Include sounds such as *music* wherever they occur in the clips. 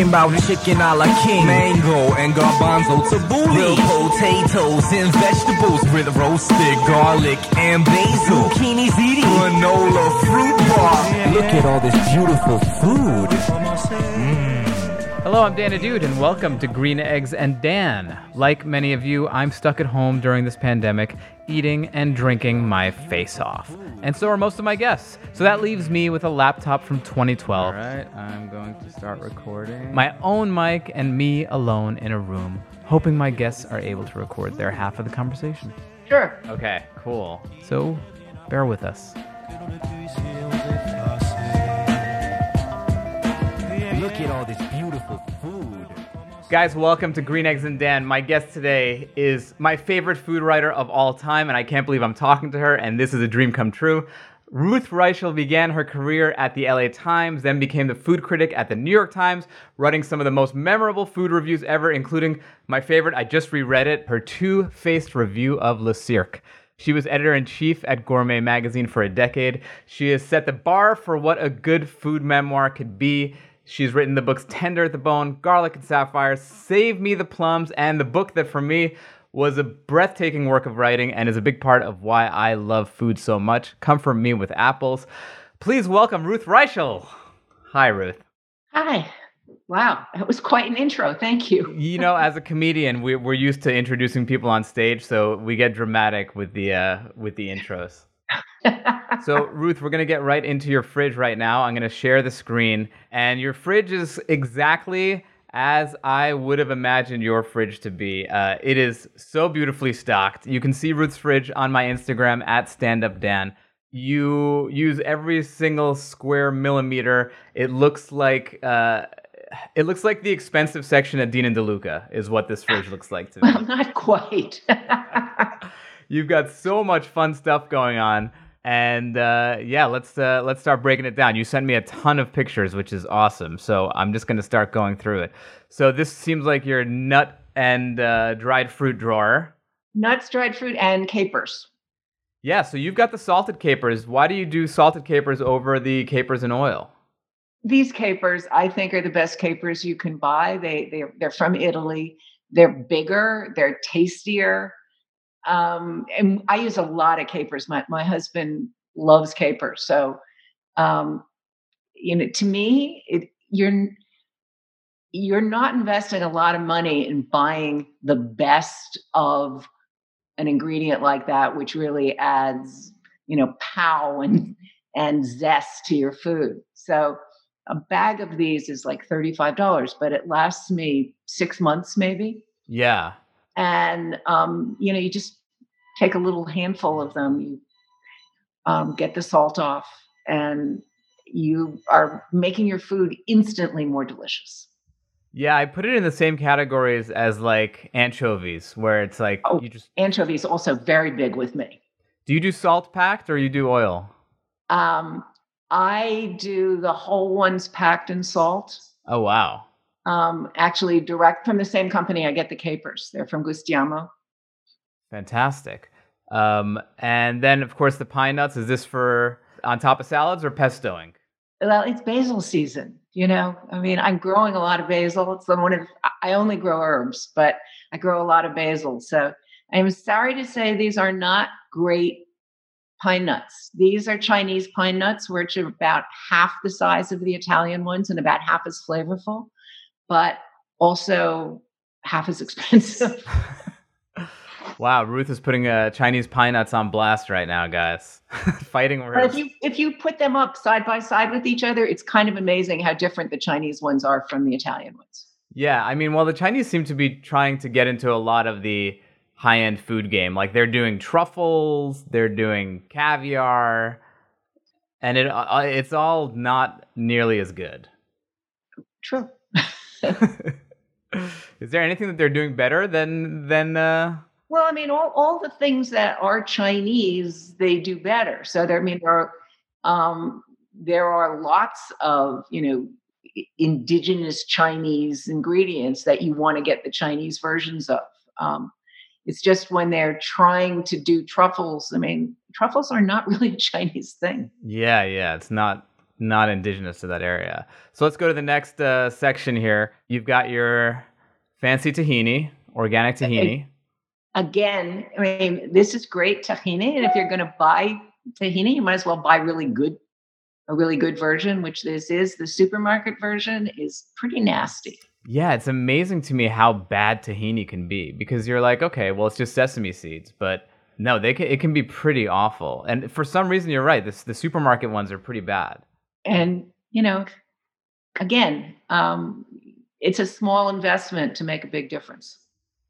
talking about chicken a la king, mango and garbanzo tabbouleh, real potatoes and vegetables with roasted garlic and basil, zucchini ziti, granola fruit bar. Look at all this beautiful food. Mm. Hello, I'm Dan Ahdoot, and welcome to Green Eggs and Dan. Like many of you, I'm stuck at home during this pandemic, eating and drinking my face off. And so are most of my guests. So that leaves me with a laptop from 2012. All right, I'm going to start recording. My own mic and me alone in a room, hoping my guests are able to record their half of the conversation. Sure. Okay, cool. So bear with us. Look at all this beautiful *laughs* food. Guys, welcome to Green Eggs and Dan. My guest today is my favorite food writer of all time, and I can't believe I'm talking to her, and this is a dream come true. Ruth Reichl began her career at the LA Times, then became the food critic at the New York Times, writing some of the most memorable food reviews ever, including my favorite, I just reread it, her two faced review of Le Cirque. She was editor in chief at Gourmet magazine for a decade. She has set the bar for what a good food memoir could be. She's written the books Tender at the Bone, Garlic and Sapphire, Save Me the Plums, and the book that for me was a breathtaking work of writing and is a big part of why I love food so much. Comfort Me with Apples. Please welcome Ruth Reichl. Hi, Ruth. Hi. Wow, that was quite an intro. Thank you. *laughs* You know, as a comedian, we, we're used to introducing people on stage, so we get dramatic with the uh, with the intros. So, *laughs* Ruth, we're going to get right into your fridge right now. I'm going to share the screen, and your fridge is exactly as I would have imagined your fridge to be. Uh, it is so beautifully stocked. You can see Ruth's fridge on my Instagram at StandUpDan. You use every single square millimeter. It looks like. Uh, it looks like the expensive section at Dean and DeLuca is what this fridge looks like to me. Well, *laughs* not quite. *laughs* You've got so much fun stuff going on and uh, yeah, let's uh, let's start breaking it down. You sent me a ton of pictures, which is awesome. So I'm just gonna start going through it. So this seems like your nut and uh, dried fruit drawer. Nuts, dried fruit, and capers. Yeah, so you've got the salted capers. Why do you do salted capers over the capers in oil? These capers, I think, are the best capers you can buy. They they they're from Italy. They're bigger. They're tastier um, and I use a lot of capers. My my husband loves capers, so um, you know, to me, it, you're you're not investing a lot of money in buying the best of an ingredient like that, which really adds you know pow and *laughs* and zest to your food. So a bag of these is like $35, but it lasts me six months maybe. Yeah and um, you know you just take a little handful of them you um, get the salt off and you are making your food instantly more delicious. Yeah i put it in the same categories as like anchovies where it's like oh, you just anchovies also very big with me. Do you do salt packed or you do oil? Um, i do the whole ones packed in salt. Oh wow um, actually direct from the same company. I get the capers. They're from Gustiamo. Fantastic. Um, and then, of course, the pine nuts. Is this for on top of salads or pestoing? Well, it's basil season. You know, I mean, I'm growing a lot of basil. It's one of I only grow herbs, but I grow a lot of basil. So I'm sorry to say these are not great pine nuts. These are Chinese pine nuts, which are about half the size of the Italian ones and about half as flavorful but also half as *laughs* expensive. wow, Ruth is putting uh, Chinese pine nuts on blast right now, guys. *laughs* Fighting words. But if you if you put them up side by side with each other, it's kind of amazing how different the Chinese ones are from the Italian ones. Yeah, I mean, well, the Chinese seem to be trying to get into a lot of the high-end food game. Like they're doing truffles, they're doing caviar, and it uh, it's all not nearly as good. True. *laughs* Is there anything that they're doing better than than? Uh... Well, I mean, all all the things that are Chinese, they do better. So there, I mean, there are um, there are lots of you know indigenous Chinese ingredients that you want to get the Chinese versions of. Um, it's just when they're trying to do truffles. I mean, truffles are not *laughs* really a Chinese thing. Yeah, yeah, it's not not indigenous to that area. So let's go to the next uh, section here. You've got your fancy tahini, organic tahini. Again, I mean, this is great tahini, and if you're going to buy tahini, you might as well buy really good, a really good version, which this is. The supermarket version is pretty nasty. Yeah, it's amazing to me how bad tahini can be because you're like, okay, well, it's just sesame seeds, but no, they can, it can be pretty awful. And for some reason, you're right. This, the supermarket ones are pretty bad. And you know, again, um, it's a small investment to make a big difference.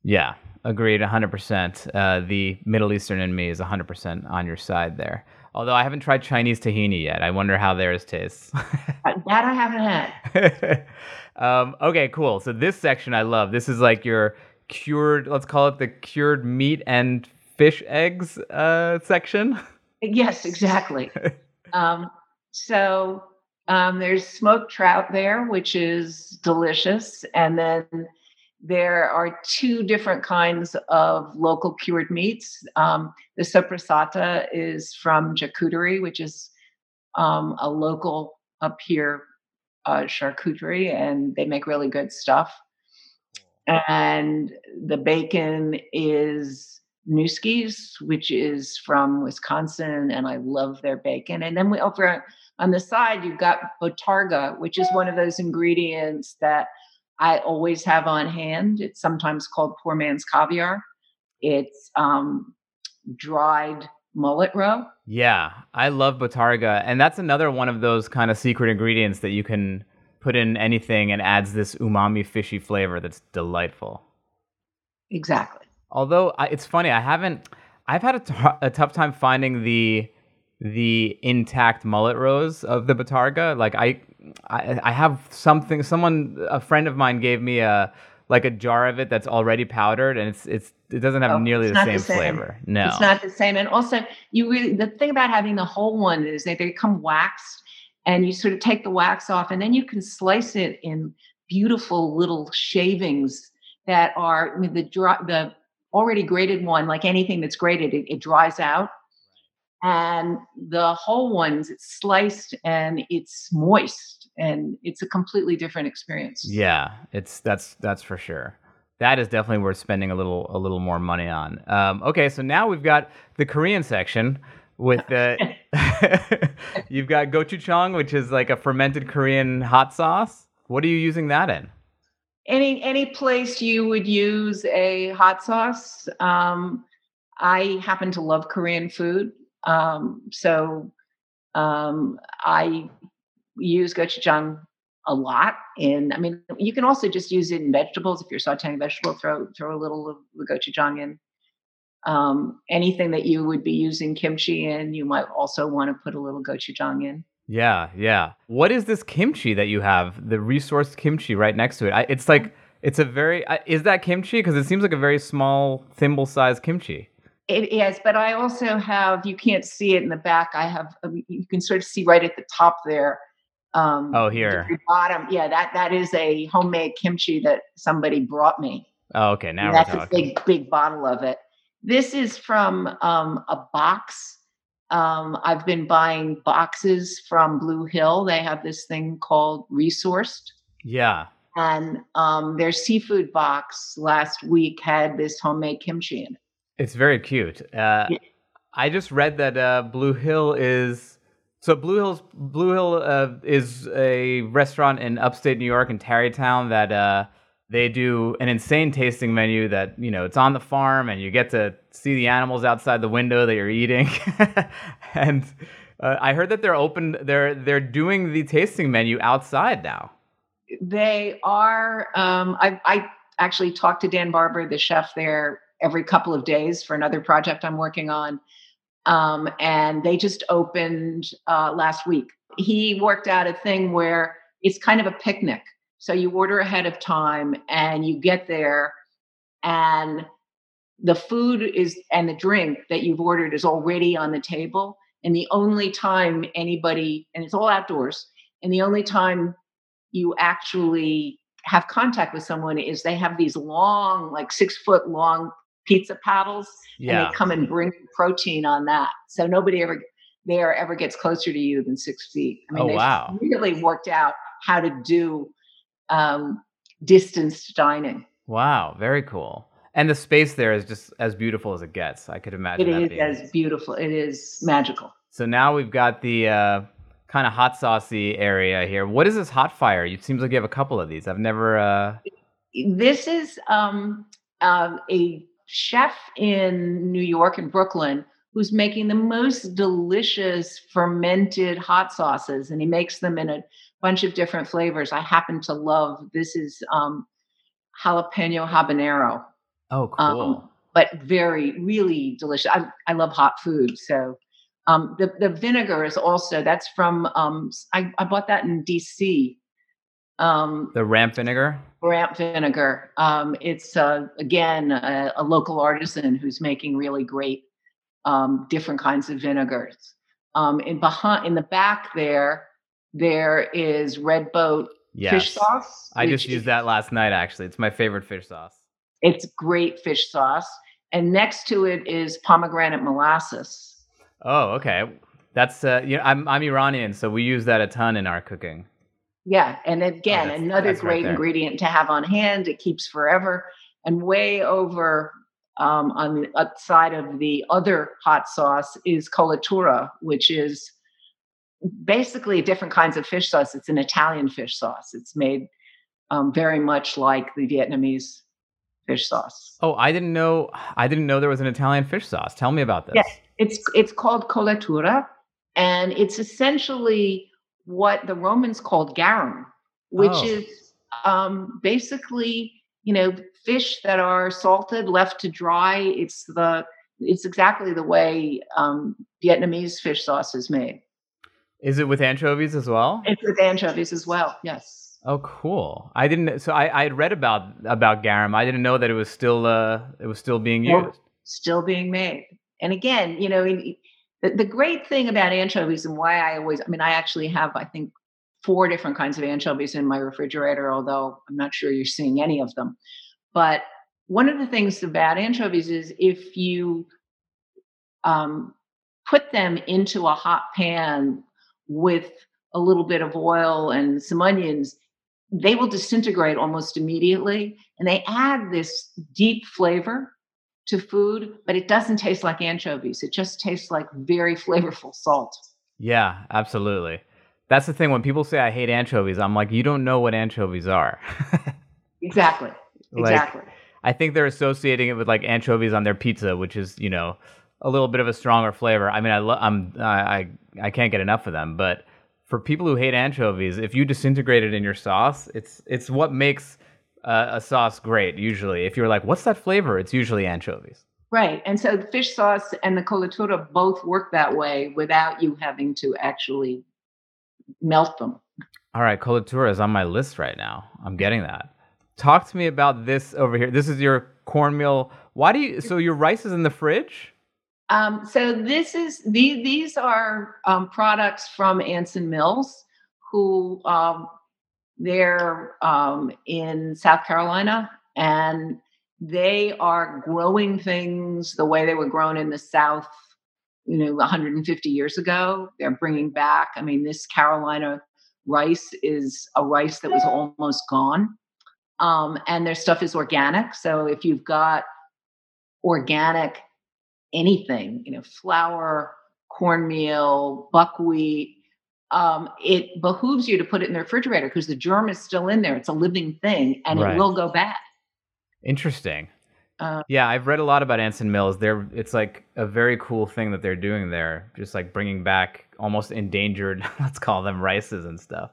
Yeah, agreed, 100%. Uh, the Middle Eastern in me is 100% on your side there. Although I haven't tried Chinese tahini yet. I wonder how theirs tastes. *laughs* Uh, that I haven't had. *laughs* um, okay, cool. So this section I love. This is like your cured, let's call it the cured meat and fish eggs uh, section? Yes, exactly. *laughs* um, so um, there's smoked trout there, which is delicious. And then there are two different kinds of local cured meats. Um, the sopressata is from charcuterie, which is um, a local up here uh, charcuterie, and they make really good stuff. And the bacon is Nueske's, which is from Wisconsin, and I love their bacon. And then we over on the side, you've got bottarga, which is one of those ingredients that I always have on hand. It's sometimes called poor man's caviar. It's um, dried mullet roe. Yeah, I love bottarga, and that's another one of those kind of secret ingredients that you can put in anything and adds this umami fishy flavor that's delightful. Exactly. Although I, it's funny, I haven't. I've had a, t- a tough time finding the the intact mullet roes of the bottarga. Like I, I, I have something. Someone, a friend of mine, gave me a like a jar of it that's already powdered, and it's it's it doesn't have oh, nearly the same, the same, flavor. No, it's not the same. And also, you really the thing about having the whole one is that they come waxed, and you sort of take the wax off, and then you can slice it in beautiful little shavings that are I mean, the dry, the already grated one, like anything that's grated, it, it dries out. And the whole ones, it's sliced and it's moist, and it's a completely different experience. Yeah, it's that's that's for sure. That is definitely worth spending a little a little more money on. Um, okay, so now we've got the Korean section with the *laughs* you've got gochujang, which is like a fermented Korean hot sauce. What are you using that in? any any place you would use a hot sauce. Um, I happen to love Korean food, um, so um, I use gochujang a lot. And I mean, you can also just use it in vegetables. If you're sautéing vegetables, throw throw a little of the gochujang in. Um, anything that you would be using kimchi in, you might also want to put a little gochujang in. Yeah, yeah. What is this kimchi that you have? The resource kimchi right next to it. I, it's like it's a very. is that kimchi? Because it seems like a very small, thimble-sized kimchi. It is, but I also have. You can't see it in the back. I have. Um, you can sort of see right at the top there. Um, oh, here. bottom. Yeah, that that is a homemade kimchi that somebody brought me. Oh, okay. Now that's a big, big bottle of it. This is from um, a box um, I've been buying boxes from Blue Hill. They have this thing called Resourced. Yeah. And um, their seafood box last week had this homemade kimchi in it. It's very cute. Uh, yeah. I just read that uh, Blue Hill is so Blue Hill's Blue Hill uh, is a restaurant in upstate New York in Tarrytown that uh, they do an insane tasting menu that you know it's on the farm and you get to see the animals outside the window that you're eating *laughs* and uh, i heard that they're open they're they're doing the tasting menu outside now they are um, I, I actually talked to dan barber the chef there every couple of days for another project i'm working on um, and they just opened uh, last week he worked out a thing where it's kind of a picnic so you order ahead of time and you get there and the food is and the drink that you've ordered is already on the table. And the only time anybody, and it's all outdoors, and the only time you actually have contact with someone is they have these long, like six foot long pizza paddles, yeah. and they come and bring protein on that. So nobody ever there ever gets closer to you than six feet. I mean, Oh, wow. really worked out how to do um, distanced dining. Wow, very cool. And the space there is just as beautiful as it gets. I could imagine It is as beautiful. It is magical. So now we've got the uh, kind of hot saucy area here. What is this hot fire? It seems like you have a couple of these. I've never. Uh... This is um, um, a chef in New York and Brooklyn who's making the most delicious fermented hot sauces, and he makes them in a bunch of different flavors. I happen to love this is um, jalapeno habanero, Oh, cool. Um, but very really delicious. I, I love hot food, so um, the the vinegar is also that's from um, I, I bought that in DC. Um, the ramp vinegar. ramp vinegar. Um, it's uh, again a, a local artisan who's making really great um, different kinds of vinegars. Um, in behind, in the back there, there is Red Boat Yes. fish sauce. I just used is- that last night. Actually, it's my favorite fish sauce. It's great fish sauce, and next to it is pomegranate molasses. Oh, okay. That's uh, you know, I'm I'm Iranian, so we use that a ton in our cooking. Yeah, and again, Oh, that's- another that's great there. ingredient to have on hand. It keeps forever. And way over um, on the side of the other hot sauce is colatura, which is basically different kinds of fish sauce. It's an Italian fish sauce. It's made um, very much like the Vietnamese fish sauce. Oh, I didn't know. I didn't know there was an Italian fish sauce. Tell me about this. Yes. It's it's called colatura, and it's essentially what the Romans called garum, which Oh. is um, basically you know fish that are salted, left to dry. It's the it's exactly the way um, Vietnamese fish sauce is made. Is it with anchovies as well? It's with anchovies as well. Yes. Oh, cool. I didn't. So I I had read about about garum. I didn't know that it was still uh it was still being used. still being made. And again, you know, in- the, the great thing about anchovies and why I always, I mean, I actually have, I think, four different kinds of anchovies in my refrigerator, although I'm not sure you're seeing any of them. But one of the things about anchovies is if you um, put them into a hot pan with a little bit of oil and some onions, they will disintegrate almost immediately. And they add this deep flavor to food, but it doesn't taste like anchovies. It just tastes like very flavorful salt. Yeah, absolutely. That's the thing. When people say I hate anchovies, I'm like, you don't know what anchovies are. *laughs* Exactly. Like, Exactly. I think they're associating it with like anchovies on their pizza, which is you know a little bit of a stronger flavor. I mean, I lo- I'm I, I I can't get enough of them, but for people who hate anchovies, if you disintegrate it in your sauce, it's it's what makes uh, a sauce great. Usually, if you're like, what's that flavor? It's usually anchovies. Right. And so the fish sauce and the colatura both work that way without you having to actually melt them. All right, colatura is on my list right now. I'm getting that. Talk to me about this over here. This is your cornmeal. Why do you? So your rice is in the fridge? Um, so this is these these are um, products from Anson Mills, who um, they're um, in South Carolina, and they are growing things the way they were grown in the South, you know, 150 years ago. They're bringing back. I mean, this Carolina rice is a rice that was almost gone, um, and their stuff is organic. So if you've got organic anything, you know, flour, cornmeal, buckwheat, um, it behooves you to put it in the refrigerator because the germ is still in there. It's a living thing and Right. it will go bad. Interesting. Uh, yeah, I've read a lot about Anson Mills. They're it's like a very cool thing that they're doing there, just like bringing back almost endangered, *laughs* let's call them rices and stuff.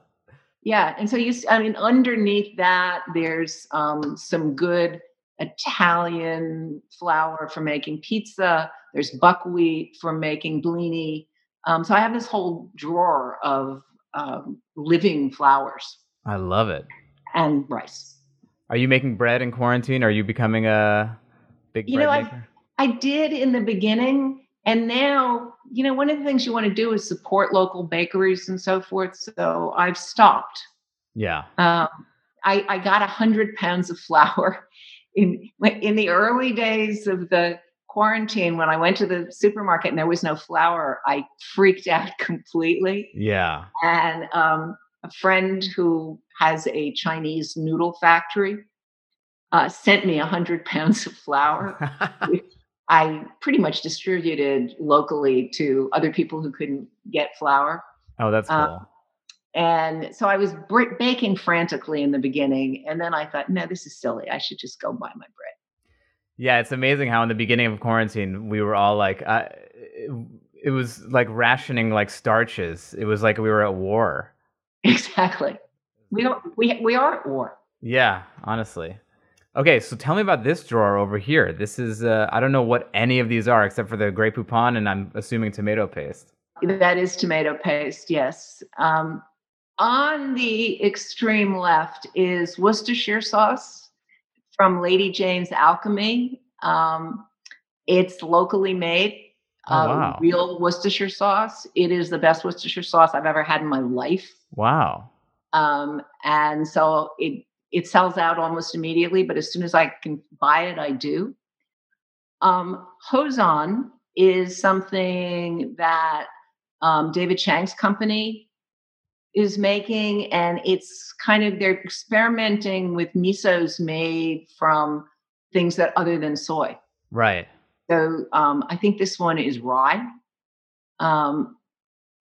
Yeah, and so you, I mean, underneath that, there's um, some good Italian flour for making pizza. There's buckwheat for making blini. Um, so I have this whole drawer of um, living flowers. I love it. and rice. Are you making bread in quarantine? Are you becoming a big You bread know, I- maker? I did in the beginning, and now, you know, one of the things you want to do is support local bakeries and so forth. So I've stopped. yeah. Um, I, I got a hundred pounds of flour *laughs* in in the early days of the quarantine, when I went to the supermarket and there was no flour, I freaked *laughs* out completely. Yeah. And um, a friend who has a Chinese noodle factory uh, sent me a hundred *laughs* pounds of flour. *laughs* I pretty much distributed locally to other people who couldn't get flour. oh, that's cool. Uh, And so I was baking frantically in the beginning. And then I thought, no, this is silly. I should just go buy my bread. Yeah, it's amazing how in the beginning of quarantine we were all like, uh, it, it was like rationing like starches. It was like we were at war. Exactly. We don't. We we are at war. Yeah, honestly. Okay, so tell me about this drawer over here. This is uh, I don't know what any of these are except for the Grey Poupon, and I'm assuming tomato paste. That is tomato paste. Yes. Um, on the extreme left is Worcestershire sauce from Lady Jane's Alchemy. Um, it's locally made. Oh, uh, wow. Real Worcestershire sauce. It is the best Worcestershire sauce I've ever had in my life. Wow. um, and so it it sells out almost immediately. But as soon as I can buy it, I do. Um, Hozon is something that um, David Chang's company is making, and it's kind of they're experimenting with misos made from things that other than soy. Right. So um, I think this one is rye. Um,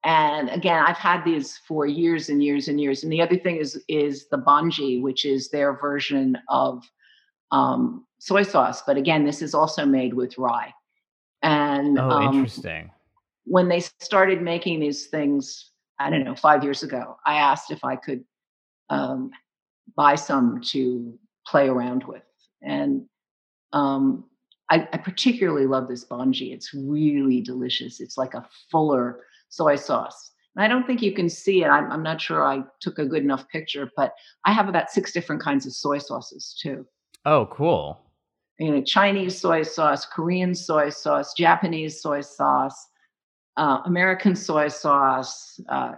and again, I've had these for years and years and years. And the other thing is is the Bonji, which is their version of um, soy sauce. But again, this is also made with rye. And Oh, um, interesting. when they started making these things, I don't know, five years ago, I asked if I could um, buy some to play around with. And um, I, I particularly love this Bonji. It's really delicious. It's like a fuller soy sauce. And I don't think you can see it. I'm, I'm not sure I took a good enough picture, but I have about six different kinds of soy sauces too Oh, cool. you know, Chinese soy sauce, Korean soy sauce, Japanese soy sauce, uh, American soy sauce, uh,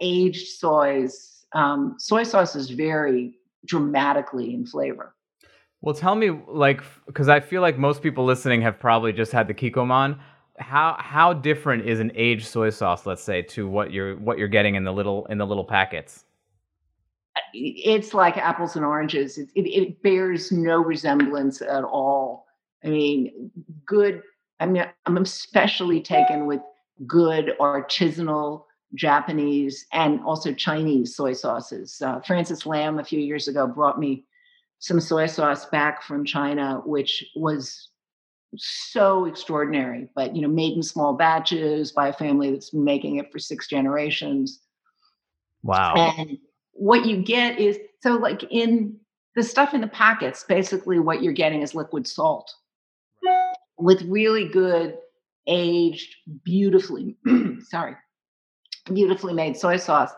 aged soys. Um, soy sauces vary dramatically in flavor. Well, tell me, like, because I feel like most people listening have probably just had the Kikkoman. How how different is an aged soy sauce, let's say, to what you're what you're getting in the little in the little packets? It's like apples and oranges. It, it, it bears no resemblance at all. I mean, good. I mean, I'm especially taken with good artisanal Japanese and also Chinese soy sauces. Uh, Francis Lam a few years ago brought me some soy sauce back from China, which was so extraordinary. But you know, made in small batches by a family that's been making it for six generations. Wow. And what you get is so like in the stuff in the packets, basically what you're getting is liquid salt with really good aged, beautifully, *clears throat* sorry, beautifully made soy sauce.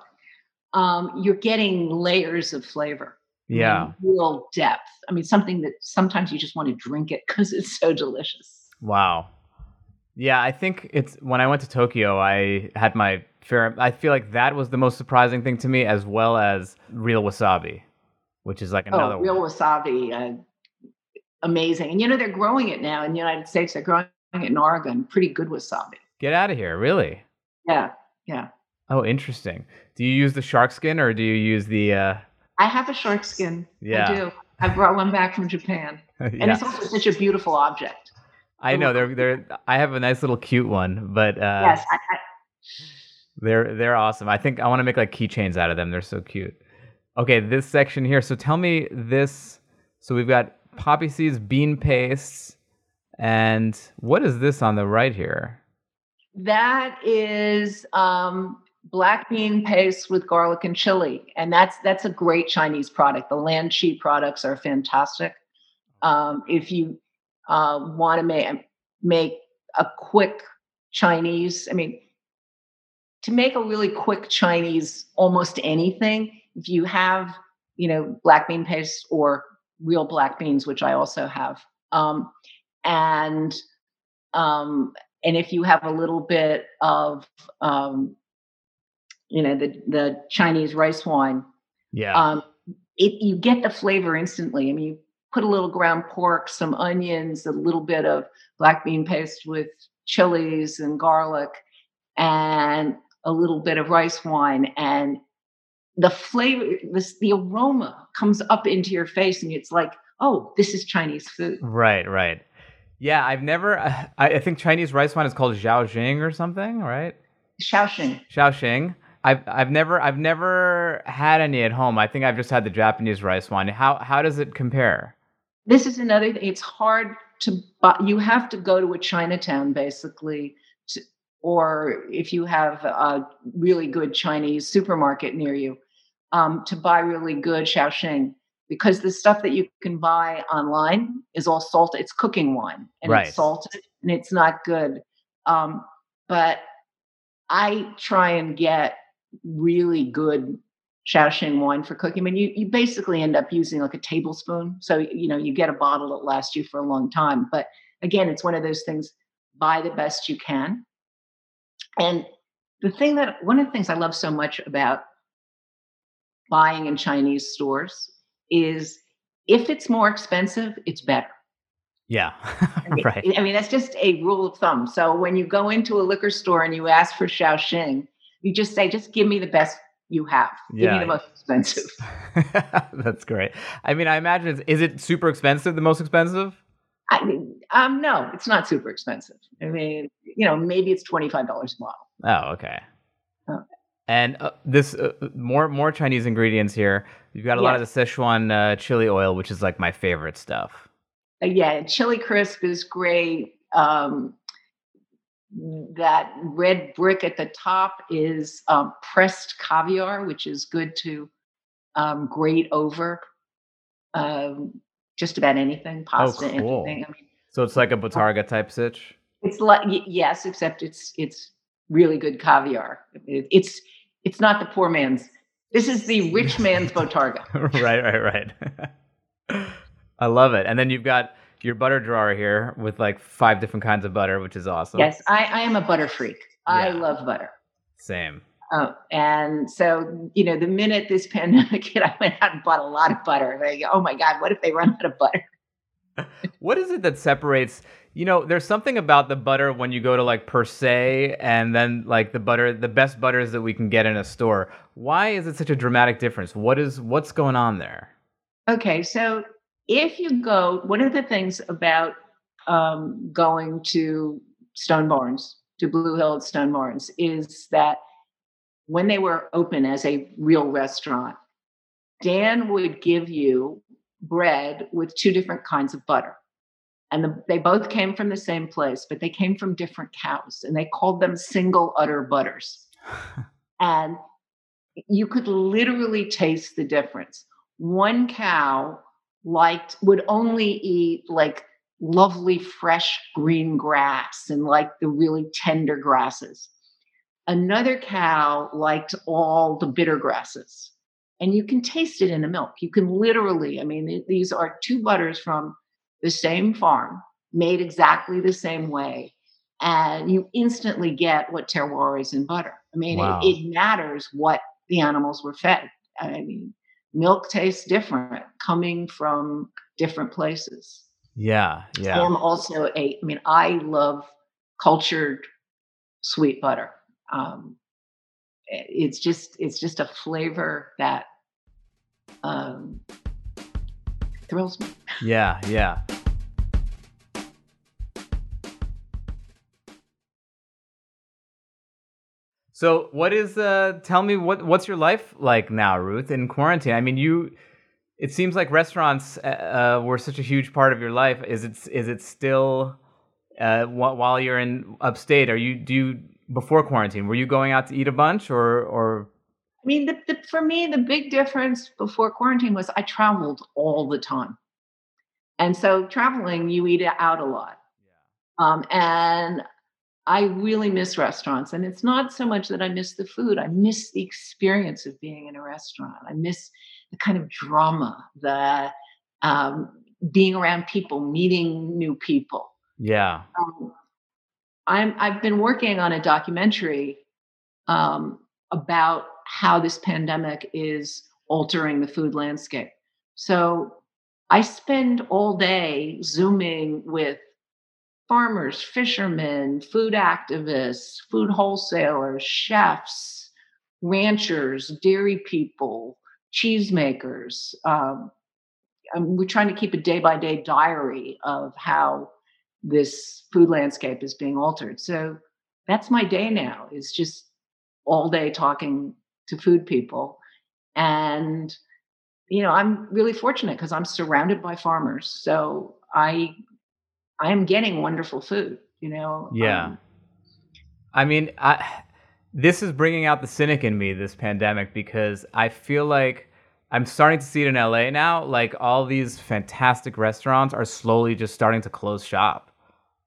Um, you're getting layers of flavor. Yeah. Real depth. I mean, something that sometimes you just want to drink it because it's so delicious. Wow. Yeah, I think it's when I went to Tokyo, I had my fair. I feel like that was the most surprising thing to me, as well as real wasabi, which is like another oh, real one. wasabi, uh, amazing. And you know they're growing it now in the United States. They're growing in Oregon. Pretty good wasabi. Get out of here, really? Yeah, yeah. Oh, interesting. Do you use the shark skin or do you use the? Uh, I have a shark skin. Yeah. I do. I brought one back from Japan, *laughs* and yeah, it's also such a beautiful object. I know they're they're. I have a nice little cute one, but uh, yes, I, I, They're they're awesome. I think I want to make like keychains out of them. They're so cute. Okay, this section here. So tell me this. So we've got poppy seeds, bean pastes, and what is this on the right here? that is um, black bean paste with garlic and chili, and that's that's a great Chinese product. The Lan Chi products are fantastic. Um, if you uh, want to make make a quick Chinese, I mean, to make a really quick Chinese, almost anything. If you have, you know, black bean paste or real black beans, which I also have, um, and um, and if you have a little bit of, um, you know, the the Chinese rice wine, Yeah. um, it you get the flavor instantly. I mean, you put a little ground pork, some onions, a little bit of black bean paste with chilies and garlic, and a little bit of rice wine. And the flavor, this, the aroma comes up into your face, and it's like, oh, this is Chinese food. Right, right. Yeah, I've never. *laughs* I, I think Chinese rice wine is called Zhaoxing or something, right? Shaoxing. Shaoxing. I've I've never I've never had any at home. I think I've just had the Japanese rice wine. How how does it compare? This is another thing. It's hard to buy. You have to go to a Chinatown basically, to, or if you have a really good Chinese supermarket near you, um, to buy really good Shaoxing because the stuff that you can buy online is all salted. It's cooking wine and Right. it's salted and it's not good. Um, but I try and get really good Shaoxing wine for cooking. I mean, you, you basically end up using like a tablespoon. So, you know, you get a bottle that lasts you for a long time. But again, it's one of those things buy the best you can. And the thing that, one of the things I love so much about buying in Chinese stores is if it's more expensive, it's better. Yeah, *laughs* I mean, right. I mean, that's just a rule of thumb. So when you go into a liquor store and you ask for Shaoxing, you just say, just give me the best you have. Give Yeah. me the most expensive. *laughs* That's great. I mean, I imagine it's, is it super expensive? The most expensive? I mean, um, no, it's not super expensive. I mean, you know, maybe it's $25 a bottle. Oh, okay. Oh. And uh, this uh, more more Chinese ingredients here. You've got a lot of the Sichuan uh, chili oil, which is like my favorite stuff. Uh, yeah, chili crisp is great. Um, that red brick at the top is um, pressed caviar, which is good to um, grate over um, just about anything, pasta, Oh, cool. anything. I mean, So it's like a bottarga type sitch. it's like yes, except it's it's really good caviar. It, it's it's not the poor man's. This is the rich *laughs* man's bottarga. *laughs* right, right, right. *laughs* I love it. And then you've got your butter drawer here with like five different kinds of butter, which is awesome. Yes, I, I am a butter freak. I love butter. Same. Oh, and so, you know, the minute this pandemic hit, I went out and bought a lot of butter. Like, oh my God, what if they run out of butter? What is it that separates? You know, there's something about the butter when you go to like per se, and then like the butter, the best butters that we can get in a store. Why is it such a dramatic difference? What is what's going on there? Okay, so if you go, one of the things about um, going to Stone Barns, to Blue Hill at Stone Barns, is that when they were open as a real restaurant, Dan would give you bread with two different kinds of butter. And the, they both came from the same place, but they came from different cows, and they called them single udder butters. *laughs* and you could literally taste the difference. One cow liked would only eat like lovely fresh green grass and like the really tender grasses. Another cow liked all the bitter grasses. And you can taste it in the milk. You can literally, I mean, these are two butters from the same farm, made exactly the same way. And you instantly get what terroir is in butter. I mean, Wow. it, it matters what the animals were fed. I mean, milk tastes different coming from different places. Yeah, yeah. I'm also a, I mean, I love cultured sweet butter. Um, it's just, it's just a flavor that um, thrills me. Yeah, yeah. So, what is uh tell me what what's your life like now, Ruth, in quarantine? I mean, you it seems like restaurants uh, uh, were such a huge part of your life. Is it is it still uh while you're in upstate, are you do you before quarantine, were you going out to eat a bunch or or I mean, the, the, for me, the big difference before quarantine was I traveled all the time. And so traveling, you eat out a lot. Um, and I really miss restaurants. And it's not so much that I miss the food, I miss the experience of being in a restaurant. I miss the kind of drama, the um, being around people, meeting new people. yeah. Um, I'm, I've been working on a documentary um, about how this pandemic is altering the food landscape. So I spend all day zooming with farmers, fishermen, food activists, food wholesalers, chefs, ranchers, dairy people, cheesemakers. Um, we're trying to keep a day by day diary of how this food landscape is being altered. So that's my day now is just all day talking to food people. And, you know, I'm really fortunate because I'm surrounded by farmers. So I I am getting wonderful food, you know. Yeah. Um, I mean, I this is bringing out the cynic in me this pandemic because I feel like I'm starting to see it in LA now. Like all these fantastic restaurants are slowly just starting to close shop.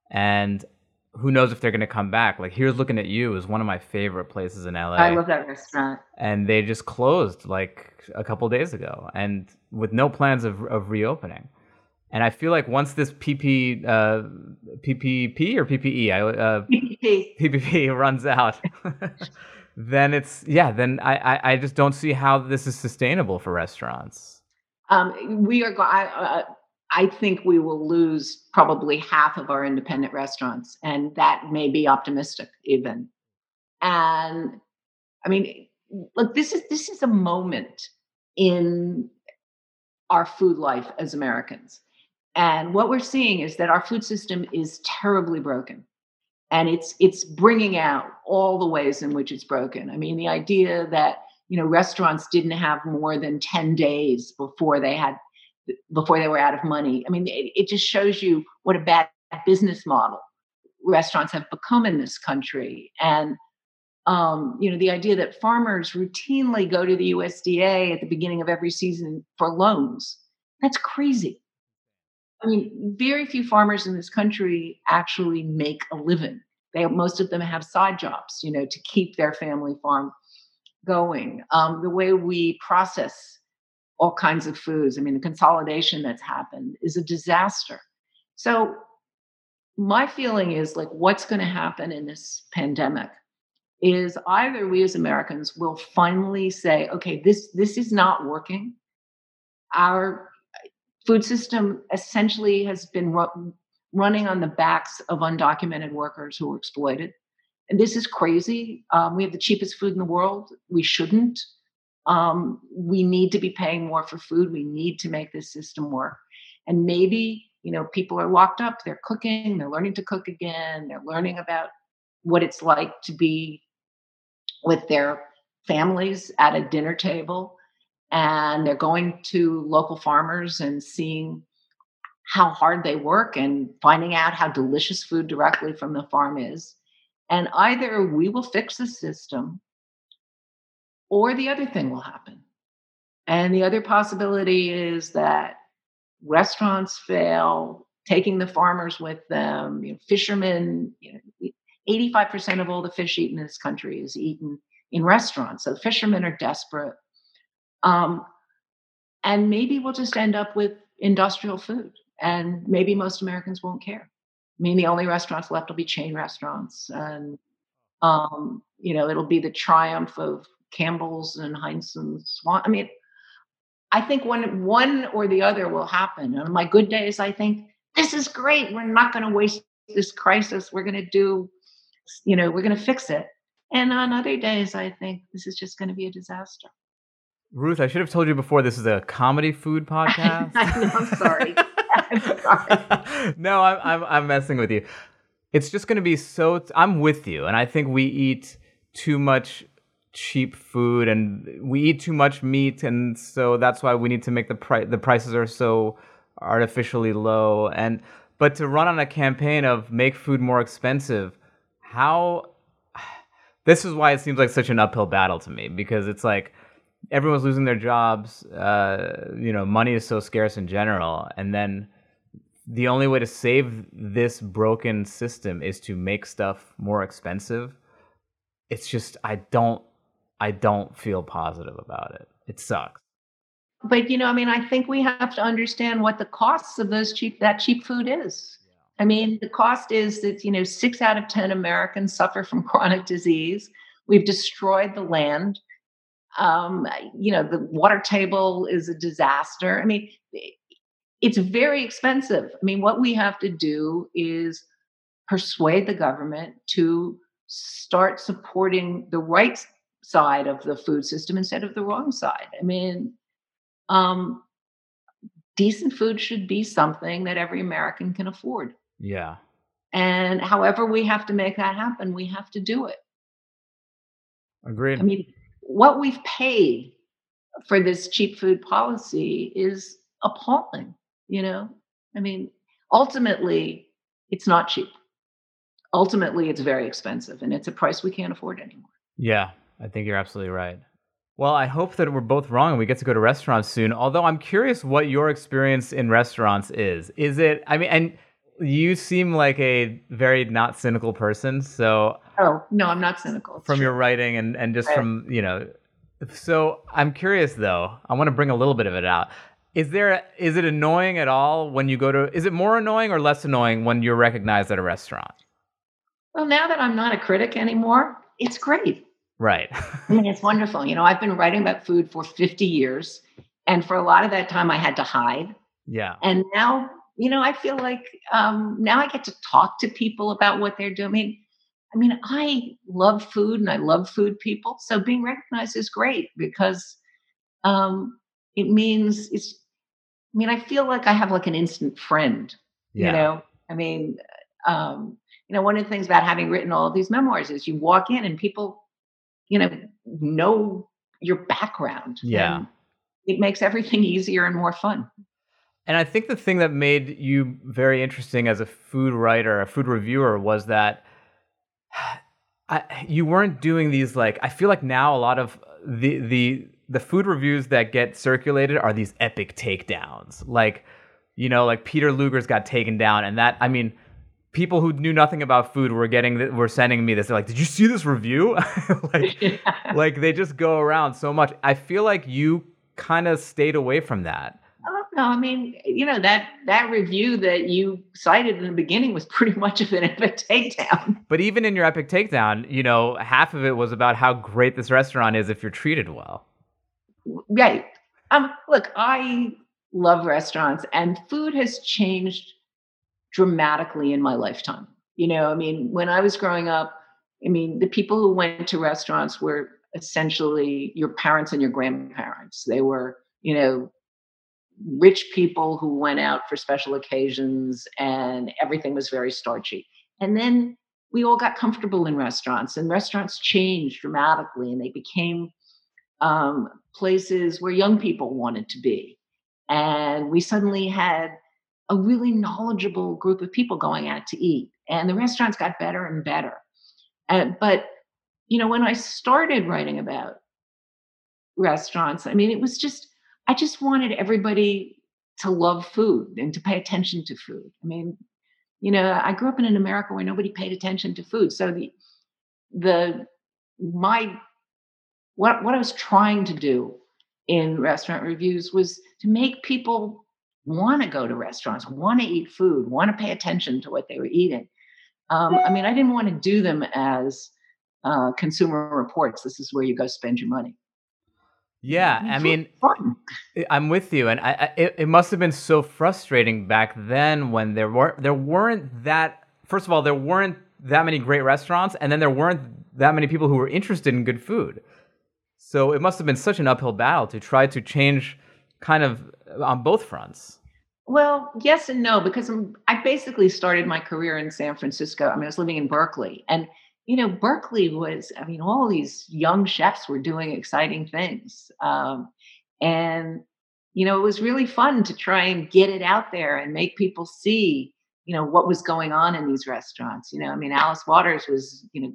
And who knows if they're going to come back. Like here's looking at you is one of my favorite places in LA. I love that restaurant. And they just closed like a couple days ago and with no plans of, of reopening. And I feel like once this PP, uh, PPP or PPE, uh, PPP. PPP runs out, *laughs* then it's yeah. Then I, I, I just don't see how this is sustainable for restaurants. Um, we are. Going i, uh, I think we will lose probably half of our independent restaurants, and that may be optimistic even. And I mean, look, this is this is a moment in our food life as Americans and what we're seeing is that our food system is terribly broken. And it's it's bringing out all the ways in which it's broken. I mean, the idea that you know restaurants didn't have more than 10 days before they had before they were out of money. I mean, it, it just shows you what a bad business model restaurants have become in this country. And um, you know, the idea that farmers routinely go to the USDA at the beginning of every season for loans. That's crazy. I mean, very few farmers in this country actually make a living. They most of them have side jobs, you know, to keep their family farm going. Um, the way we process all kinds of foods, I mean, the consolidation that's happened is a disaster. So, my feeling is like, what's going to happen in this pandemic is either we as Americans will finally say, okay, this this is not working. Our food system essentially has been ru- running on the backs of undocumented workers who were exploited. And this is crazy. Um, we have the cheapest food in the world. We shouldn't. Um, we need to be paying more for food. We need to make this system work. And maybe, you know, people are locked up, they're cooking, they're learning to cook again, they're learning about what it's like to be with their families at a dinner table and they're going to local farmers and seeing how hard they work and finding out how delicious food directly from the farm is. And either we will fix the system or the other thing will happen. And the other possibility is that restaurants fail, taking the farmers with them, you know, fishermen, you know, 85% of all the fish eaten in this country is eaten in restaurants. So the fishermen are desperate. Um, and maybe we'll just end up with industrial food, and maybe most Americans won't care. I mean, the only restaurants left will be chain restaurants, and um, you know, it'll be the triumph of Campbell's and Heinz and Swan. I mean, I think one one or the other will happen. On my good days, I think this is great. We're not going to waste this crisis. We're going to do, you know, we're going to fix it. And on other days, I think this is just going to be a disaster. Ruth, I should have told you before this is a comedy food *laughs* podcast. know, I'm sorry. I'm *laughs* sorry. no, I'm, I'm, I'm messing with you. It's just going to be so. I'm with you, and I think we eat too much cheap food, and we eat too much meat, and so that's why we need to make the price. The prices are so artificially low, and but to run on a campaign of make food more expensive, how? *sighs* This is why it seems like such an uphill battle to me because it's like everyone's losing their jobs. Uh, you know, money is so scarce in general, and then the only way to save this broken system is to make stuff more expensive. It's just I don't I don't feel positive about it. It sucks. But you know, I mean, I think we have to understand what the costs of those cheap that cheap food is. I mean, the cost is that you know six out of ten Americans suffer from *laughs* chronic disease. We've destroyed the land um, you know, the water table is a disaster. I mean, it's very expensive. I mean, what we have to do is persuade the government to start supporting the right side of the food system instead of the wrong side. I mean, um, decent food should be something that every American can afford. Yeah. And however we have to make that happen, we have to do it. Agreed. I mean, what we've paid for this cheap food policy is appalling, you know? I mean, ultimately, it's not cheap. Ultimately, it's very expensive and it's a price we can't afford anymore. Yeah, I think you're absolutely right. Well, I hope that we're both wrong and we get to go to restaurants soon. Although I'm curious what your experience in restaurants is. Is it, I mean, and you seem like a very not cynical person. So, oh, no, I'm not cynical. It's from true. your writing and, and just right. from, you know, so I'm curious though, I want to bring a little bit of it out. Is there, is it annoying at all when you go to, is it more annoying or less annoying when you're recognized at a restaurant? Well, now that I'm not a critic anymore, it's great. Right. I mean, it's wonderful. You know, I've been writing about food for 50 years. And for a lot of that time, I had to hide. Yeah. And now, you know, I feel like um, now I get to talk to people about what they're doing. I mean, I mean, I love food and I love food people. So being recognized is great because um, it means it's, I mean, I feel like I have like an instant friend, yeah. you know? I mean, um, you know, one of the things about having written all these memoirs is you walk in and people you know know your background yeah. it makes everything *laughs* easier and more fun. And i think the thing that made you very interesting as a food writer a food reviewer was that *sighs* I, you weren't doing these like i feel like now a lot of the the the food reviews that get circulated are these epic takedowns. Like you know like peter luger's got taken down and that i mean people who knew nothing about food were getting were sending me this. They're like, "Did you see this review?" *laughs* like, *laughs* yeah. like they just go around so much. I feel like you kind of stayed away from that. Oh, no, I mean, you know that that review that you cited in the beginning was pretty *laughs* much of an epic takedown. But even in your epic takedown, you know, half of it was about how great this restaurant is if you're treated well. Right. Um. Look, I love restaurants, and food has changed dramatically in my lifetime. You know, I mean, when I was growing up, I mean, the people who went to restaurants were essentially your parents and your grandparents. They were, you know, rich people who went out for special occasions and everything was very starchy. And then we all got comfortable in restaurants and restaurants changed dramatically and they became um, places where young people wanted to be. And we suddenly had a really knowledgeable group of people going out to eat. And the restaurants got better and better. Uh, but, you know, when I started writing about restaurants, I mean, it was just, I just wanted everybody to love food and to pay attention to food. I mean, you know, I grew up in an America where nobody paid attention to food. So the, the, my, what, what I was trying to do in restaurant reviews was to make people want to go to restaurants, want to eat food, want to pay attention to what they were eating. Um, I mean, I didn't want to do them as uh, consumer reports. This is where you go spend your money. Yeah, I mean, I'm with you, and I, I, it, it must have been so frustrating back then when there were there weren't that. First of all, there weren't that many great restaurants, and then there weren't that many people who were interested in good food. So it must have been such an uphill battle to try to change kind of on both fronts. Well, yes and no, because I'm, I basically started my career in San Francisco. I mean, I was living in Berkeley, and you know, Berkeley was. I mean, all these young chefs were doing exciting things, um, and you know, it was really fun to try and get it out there and make people see, you know, what was going on in these restaurants. You know, I mean, Alice Waters was, you know,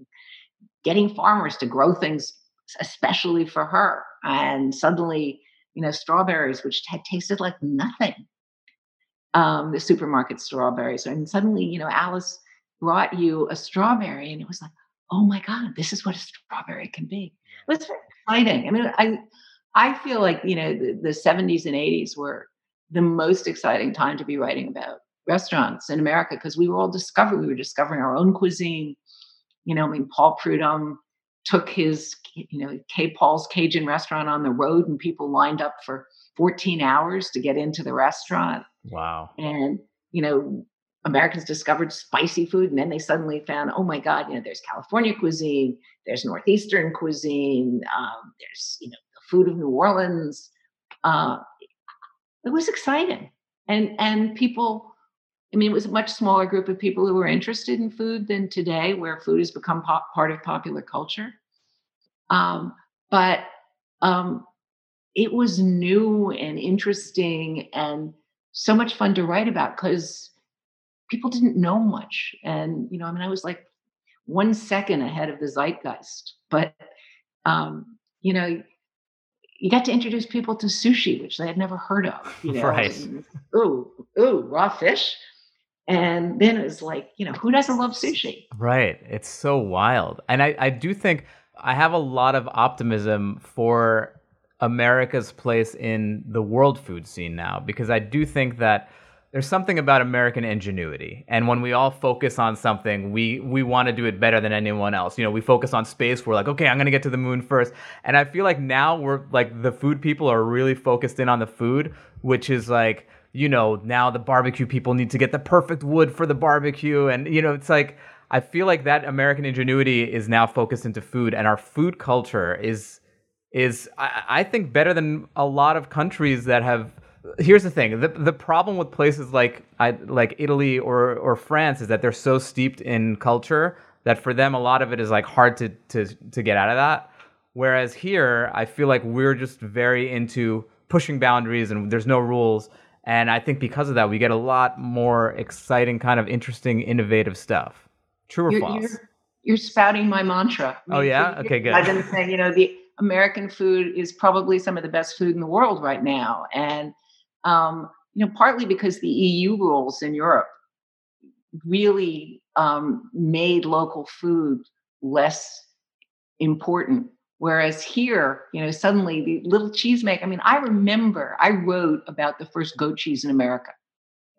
getting farmers to grow things especially for her, and suddenly you know, strawberries, which had tasted like nothing. Um, the supermarket strawberries. And suddenly, you know, Alice brought you a strawberry and it was like, oh my God, this is what a strawberry can be. It was exciting. I mean, I I feel like, you know, the, the 70s and 80s were the most exciting time to be writing about restaurants in America because we were all discovering, we were discovering our own cuisine. You know, I mean, Paul Prudhomme took his, you know, K. Paul's Cajun restaurant on the road, and people lined up for 14 hours to get into the restaurant. Wow. And, you know, Americans discovered spicy food and then they suddenly found, oh my God, you know, there's California cuisine, there's Northeastern cuisine, um, there's, you know, the food of New Orleans. Uh, it was exciting. And, and people, I mean, it was a much smaller group of people who were interested in food than today, where food has become pop, part of popular culture. Um, but um, it was new and interesting and so much fun to write about because people didn't know much. And, you know, I mean, I was like one second ahead of the zeitgeist. But, um, you know, you got to introduce people to sushi, which they had never heard of. You *laughs* know, right. ooh, ooh, raw fish. And then it was like, you know, who doesn't love sushi? Right. It's so wild. And I, I do think I have a lot of optimism for America's place in the world food scene now because I do think that there's something about American ingenuity. And when we all focus on something, we we want to do it better than anyone else. You know, we focus on space, we're like, okay, I'm gonna get to the moon first. And I feel like now we're like the food people are really focused in on the food, which is like, you know, now the barbecue people need to get the perfect wood for the barbecue. And, you know, it's like I feel like that American ingenuity is now focused into food and our food culture is is I, I think better than a lot of countries that have here's the thing the, the problem with places like I, like italy or, or france is that they're so steeped in culture that for them a lot of it is like hard to, to, to get out of that whereas here i feel like we're just very into pushing boundaries and there's no rules and i think because of that we get a lot more exciting kind of interesting innovative stuff true or you're, false you're, you're spouting my mantra oh yeah okay good i've been saying you know the American food is probably some of the best food in the world right now. And, um, you know, partly because the EU rules in Europe really um, made local food less important. Whereas here, you know, suddenly the little cheese maker, I mean, I remember I wrote about the first goat cheese in America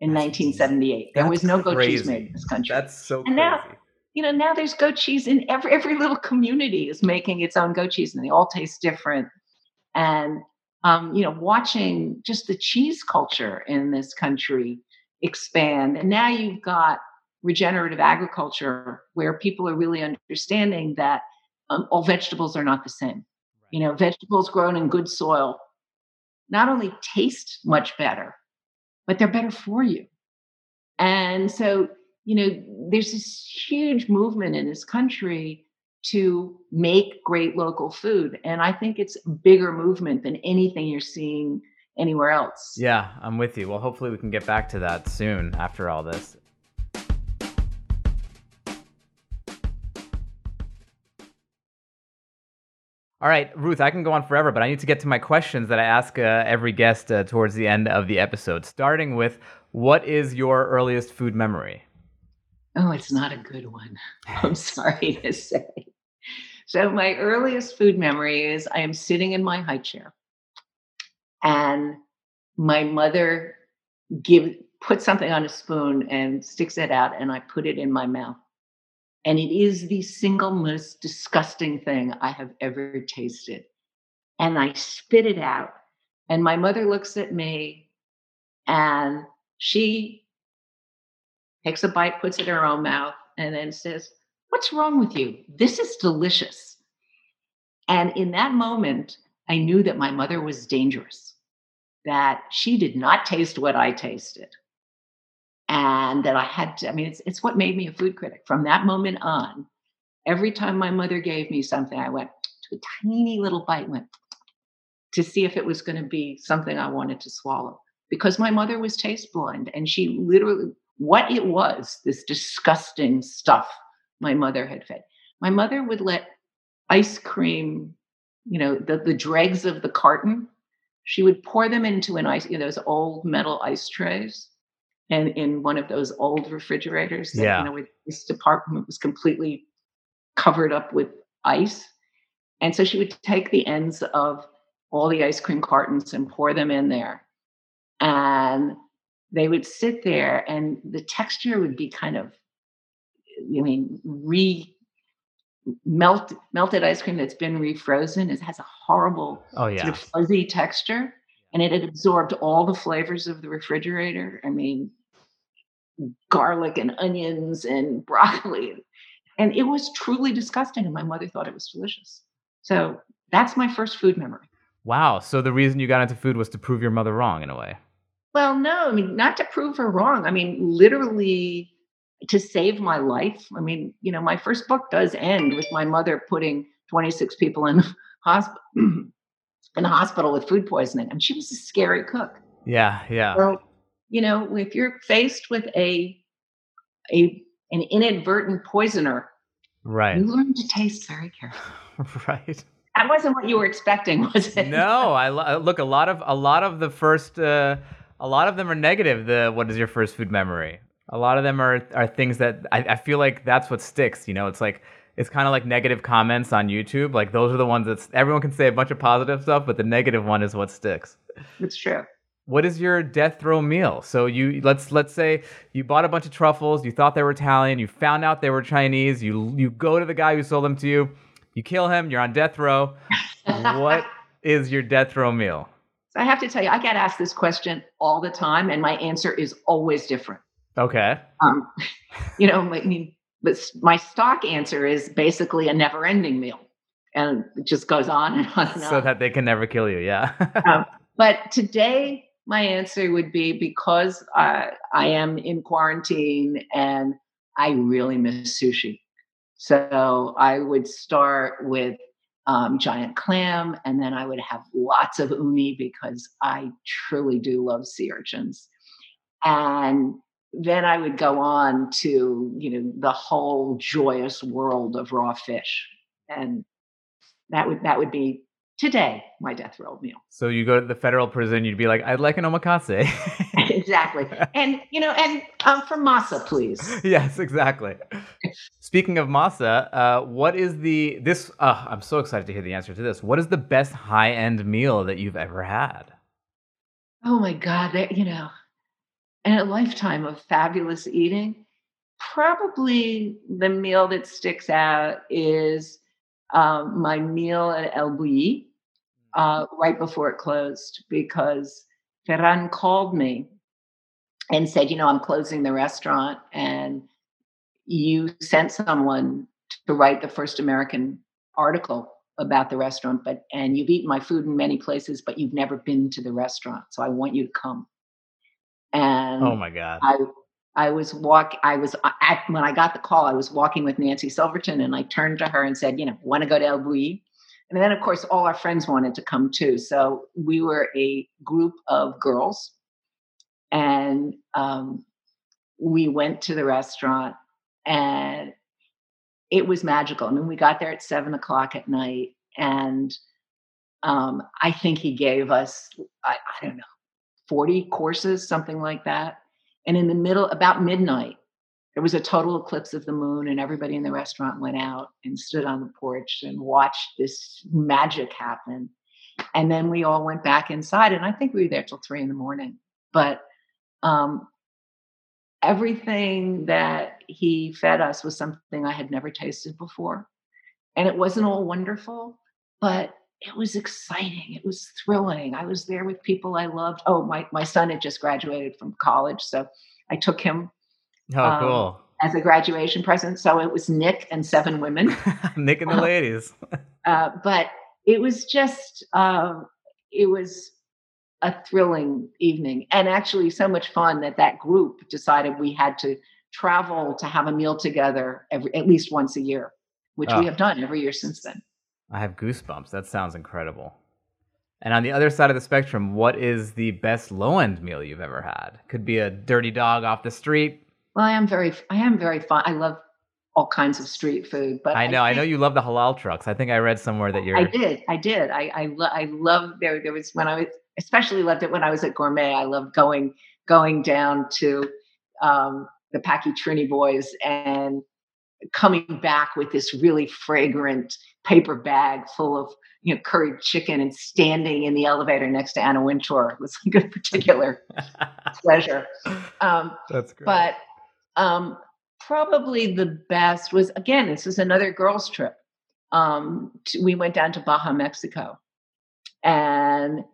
in That's 1978. There was no goat crazy. cheese made in this country. That's so and crazy. Now, you know, now there's goat cheese in every every little community is making its own goat cheese, and they all taste different. And um, you know, watching just the cheese culture in this country expand, and now you've got regenerative agriculture where people are really understanding that um, all vegetables are not the same. You know, vegetables grown in good soil not only taste much better, but they're better for you. And so you know, there's this huge movement in this country to make great local food. And I think it's a bigger movement than anything you're seeing anywhere else. Yeah, I'm with you. Well, hopefully we can get back to that soon after all this. All right, Ruth, I can go on forever, but I need to get to my questions that I ask uh, every guest uh, towards the end of the episode, starting with what is your earliest food memory? Oh, it's not a good one. *laughs* I'm sorry to say. So, my earliest food memory is I am sitting in my high chair and my mother give put something on a spoon and sticks it out and I put it in my mouth. And it is the single most disgusting thing I have ever tasted. And I spit it out. And my mother looks at me and she takes a bite, puts it in her own mouth, and then says, What's wrong with you? This is delicious. And in that moment, I knew that my mother was dangerous, that she did not taste what I tasted. And that I had to, I mean, it's, it's what made me a food critic. From that moment on, every time my mother gave me something, I went to a tiny little bite, went to see if it was going to be something I wanted to swallow. Because my mother was taste blind and she literally what it was, this disgusting stuff my mother had fed. My mother would let ice cream, you know, the, the dregs of the carton, she would pour them into an ice, you know, those old metal ice trays and in one of those old refrigerators that, yeah. you know, this department was completely covered up with ice. And so she would take the ends of all the ice cream cartons and pour them in there. And they would sit there and the texture would be kind of i mean re melt melted ice cream that's been refrozen it has a horrible oh yeah sort of fuzzy texture and it had absorbed all the flavors of the refrigerator. I mean, garlic and onions and *laughs* broccoli. And it was truly disgusting. And my mother thought it was delicious. So that's my first food memory. Wow. So the reason you got into food was to prove your mother wrong in a way. Well, no, I mean, not to prove her wrong. I mean, literally to save my life. I mean, you know, my first book does end with my mother putting 26 people in *laughs* hospital *clears throat* in the hospital with food poisoning. And she was a scary cook. Yeah, yeah. So, you know, if you're faced with a a an inadvertent poisoner, right. you learn to taste very *laughs* carefully. right. That wasn't what you were expecting, was it? No, I lo- look a lot of a lot of the first uh, a lot of them are negative. The what is your first food memory? A lot of them are are things that I, I feel like that's what sticks. You know, it's like it's kind of like negative comments on YouTube. Like those are the ones that everyone can say a bunch of positive stuff, but the negative one is what sticks. It's true. What is your death row meal? So you let's let's say you bought a bunch of truffles, you thought they were Italian, you found out they were Chinese, you you go to the guy who sold them to you, you kill him, you're on death row. what *laughs* is your death row meal? So I have to tell you, I get asked this question all the time, and my answer is always different. Okay. Um, you know, I mean, but my stock answer is basically a never-ending meal, and it just goes on and on and so on. that they can never kill you. Yeah. *laughs* um, but today, my answer would be because I, I am in quarantine and I really miss sushi. So I would start with um, giant clam, and then I would have lots of uni because I truly do love sea urchins. And then I would go on to, you know, the whole joyous world of raw fish. And that would that would be today my death row meal. So you go to the federal prison, you'd be like, I'd like an omakase. *laughs* *laughs* exactly. And you know, and um, for masa, please. *laughs* yes, exactly. Speaking of masa, uh, what is the this? Uh, I'm so excited to hear the answer to this. What is the best high end meal that you've ever had? Oh my God! That you know, in a lifetime of fabulous eating, probably the meal that sticks out is um, my meal at El Bulli uh, right before it closed because Ferran called me and said, you know, I'm closing the restaurant and you sent someone to write the first American article about the restaurant, but and you've eaten my food in many places, but you've never been to the restaurant. So I want you to come. And oh my God. I I was walk I was uh, at when I got the call, I was walking with Nancy Silverton and I turned to her and said, you know, want to go to El Bulli? And then of course all our friends wanted to come too. So we were a group of girls and um, we went to the restaurant and it was magical. I mean, we got there at seven o'clock at night, and um, I think he gave us, I, I, don't know, 40 courses, something like that. And in the middle, about midnight, there was a total eclipse of the moon, and everybody in the restaurant went out and stood on the porch and watched this magic happen. And then we all went back inside, and I think we were there till three in the morning. But um, everything that he fed us was something I had never tasted before. And it wasn't all wonderful, but it was exciting. It was thrilling. I was there with people I loved. Oh, my, my son had just graduated from college. So I took him. Oh, um, cool. As a graduation present. So it was Nick and seven women. *laughs* Nick and the ladies. uh, but it was just, uh, it was a thrilling evening and actually so much fun that that group decided we had to travel to have a meal together every at least once a year which oh. we have done every year since then i have goosebumps that sounds incredible and on the other side of the spectrum what is the best low end meal you've ever had could be a dirty dog off the street well i am very i am very fond. i love all kinds of street food. But I know, I, I, know you love the halal trucks. I think I read somewhere that you're. I did, I did. I I, lo- I love there. There was when I was especially loved it when I was at Gourmet. I loved going going down to um, the Paqui Trini Boys and coming back with this really fragrant paper bag full of you know curried chicken and standing in the elevator next to Anna Wintour was like a particular *laughs* pleasure. Um, That's great. But um, probably the best was again this was another girls trip. Um, to, we went down to Baja, Mexico, and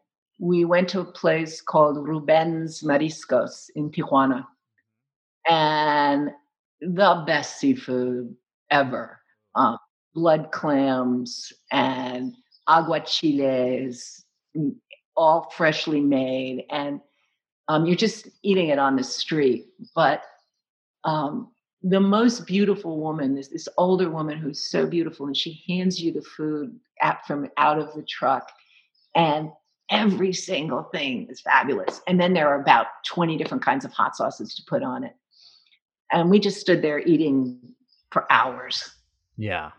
we went to a place called Ruben's Mariscos in Tijuana, and the best seafood ever. Um, blood clams and aguachiles, mm, all freshly made, and um, you're just eating it on the street. But um, the most beautiful woman is this older woman who's so beautiful, and she hands you the food at, from out of the truck, and every single thing is fabulous. And then there are about 20 different kinds of hot sauces to put on it. And we just stood there eating for hours. Yeah.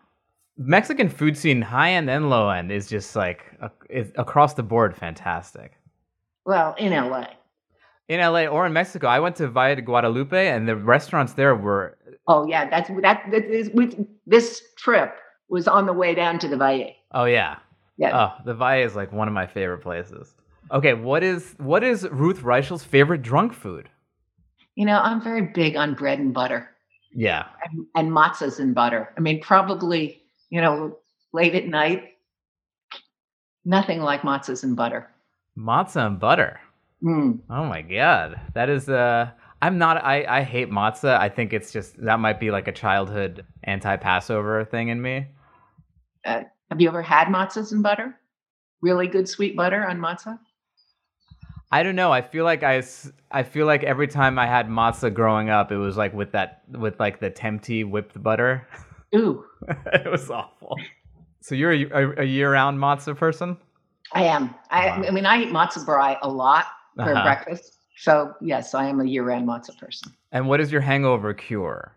Mexican food scene, high end and low end, is just like is across the board fantastic. Well, in LA. In LA or in Mexico, I went to Valle de Guadalupe, and the restaurants there were. Oh yeah, that's that. that is, with this trip was on the way down to the Valle. Oh yeah, Yeah. Oh, the Valle is like one of my favorite places. Okay, what is what is Ruth Reichl's favorite drunk food? You know, I'm very big on bread and butter Yeah, and, and matzahs and butter. I mean, probably you know late at night, nothing like matzahs and butter. matzah and butter. Mm. Oh my god, that is uh. I'm not. I I hate matzah. I think it's just that might be like a childhood anti-Passover thing in me. Uh, have you ever had matzahs and butter? Really good sweet butter on matzah? I don't know. I feel like I, I feel like every time I had matzah growing up, it was like with that with like the tempty whipped butter. Ooh, *laughs* it was awful. So you're a, a, a year-round matzah person? I am. I, Wow. I mean, I eat matzah brei a lot for Uh-huh. breakfast. So yes, I am a year-round matzah person. And what is your hangover cure?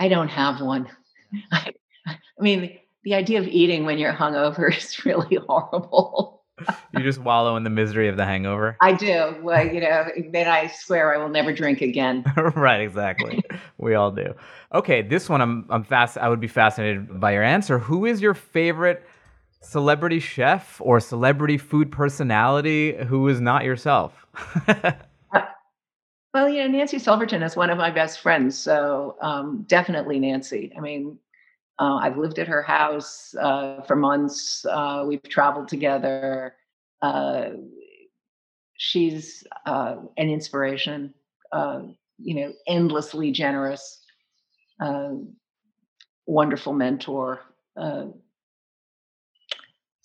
I don't have one. *laughs* I, I mean, the idea of eating when you're hungover *laughs* is really horrible. *laughs* You just wallow in the misery of the hangover. I do. Well, you know, then I swear I will never drink again. right, exactly. we all do. Okay, this one I'm I'm fast. I would be fascinated by your answer. Who is your favorite celebrity chef or celebrity food personality who is not yourself? *laughs* Well, you know, Nancy Silverton is one of my best friends, so um, definitely Nancy. I mean, uh, I've lived at her house uh, for months. Uh, we've traveled together. Uh, she's uh, an inspiration. Uh, you know, endlessly generous, uh, wonderful mentor.